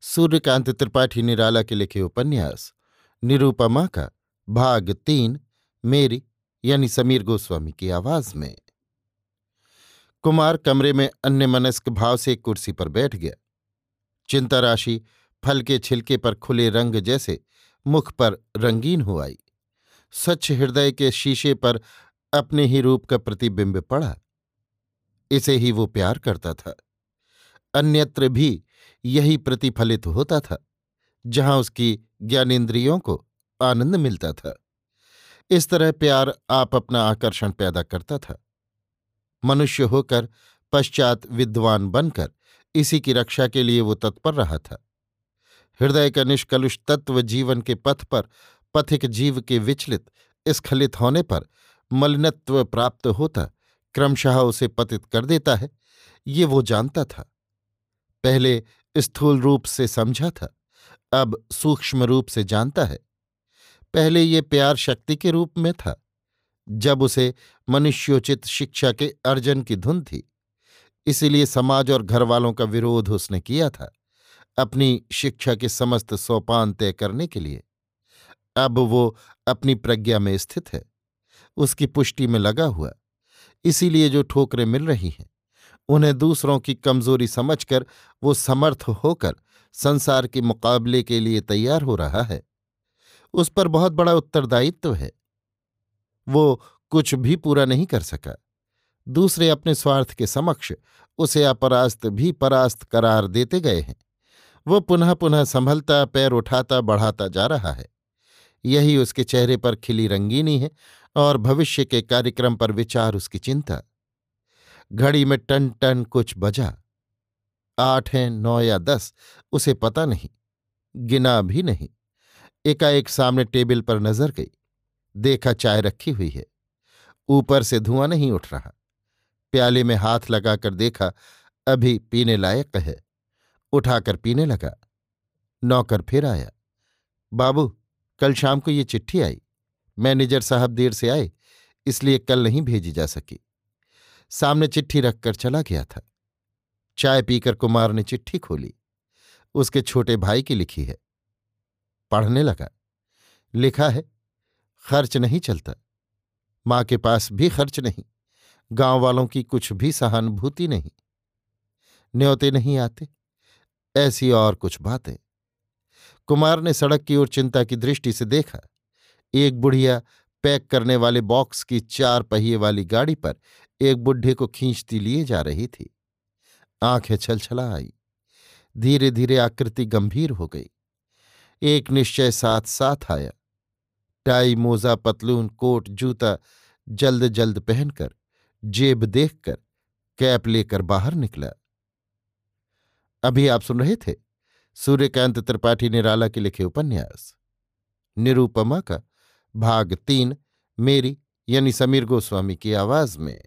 सूर्यकांत त्रिपाठी निराला के लिखे उपन्यास निरूपमा का भाग तीन, मेरी, यानी समीर गोस्वामी की आवाज़ में। कुमार कमरे में अन्य मनस्क भाव से कुर्सी पर बैठ गया। चिंता राशि फल के छिलके पर खुले रंग जैसे मुख पर रंगीन हो आई। स्वच्छ हृदय के शीशे पर अपने ही रूप का प्रतिबिंब पड़ा। इसे ही वो प्यार करता था। अन्यत्र भी यही प्रतिफलित होता था, जहाँ उसकी ज्ञानेन्द्रियों को आनंद मिलता था। इस तरह प्यार आप अपना आकर्षण पैदा करता था। मनुष्य होकर पश्चात विद्वान बनकर इसी की रक्षा के लिए वो तत्पर रहा था। हृदय का निष्कलुष तत्व जीवन के पथ पर, पथिक जीव के विचलित, स्खलित होने पर मलिनत्व प्राप्त होता, क्रमशः उसे पतित कर देता है, ये वो जानता था। पहले स्थूल रूप से समझा था, अब सूक्ष्म रूप से जानता है। पहले ये प्यार शक्ति के रूप में था, जब उसे मनुष्योचित शिक्षा के अर्जन की धुन थी, इसीलिए समाज और घरवालों का विरोध उसने किया था, अपनी शिक्षा के समस्त सोपान तय करने के लिए। अब वो अपनी प्रज्ञा में स्थित है, उसकी पुष्टि में लगा हुआ, इसीलिए जो ठोकरें मिल रही हैं उन्हें दूसरों की कमज़ोरी समझकर वो समर्थ होकर संसार के मुकाबले के लिए तैयार हो रहा है। उस पर बहुत बड़ा उत्तरदायित्व है। वो कुछ भी पूरा नहीं कर सका। दूसरे अपने स्वार्थ के समक्ष उसे अपरास्त भी परास्त करार देते गए हैं। वो पुनः पुनः संभलता, पैर उठाता, बढ़ाता जा रहा है। यही उसके चेहरे पर खिली रंगीनी है और भविष्य के कार्यक्रम पर विचार उसकी चिंता। घड़ी में टन टन कुछ बजा। आठ है, नौ या दस, उसे पता नहीं, गिना भी नहीं। एकाएक सामने टेबल पर नज़र गई, देखा चाय रखी हुई है। ऊपर से धुआँ नहीं उठ रहा। प्याले में हाथ लगाकर देखा, अभी पीने लायक है। उठाकर पीने लगा, नौकर फिर आया। बाबू, कल शाम को ये चिट्ठी आई। मैनेजर साहब देर से आए, इसलिए कल नहीं भेजी जा सकी। सामने चिट्ठी रखकर चला गया था। चाय पीकर कुमार ने चिट्ठी खोली। उसके छोटे भाई की लिखी है। पढ़ने लगा। लिखा है, खर्च नहीं चलता। माँ के पास भी खर्च नहीं। गाँव वालों की कुछ भी सहानुभूति नहीं। न्योते नहीं आते। ऐसी और कुछ बातें। कुमार ने सड़क की ओर चिंता की दृष्टि से देखा। एक बुढ़िया पैक करने वाले बॉक्स की चार पहिए वाली गाड़ी पर एक बुढ़े को खींचती लिए जा रही थी। आँखें छलछला आई धीरे धीरे आकृति गंभीर हो गई। एक निश्चय साथ साथ आया। टाई मोजा पतलून, कोट, जूता जल्द जल्द पहनकर, जेब देखकर कैप लेकर बाहर निकला। अभी आप सुन रहे थे सूर्यकांत त्रिपाठी निराला के लिखे उपन्यास। निरूपमा का भाग तीन, मेरी यानी समीर गोस्वामी की आवाज़ में।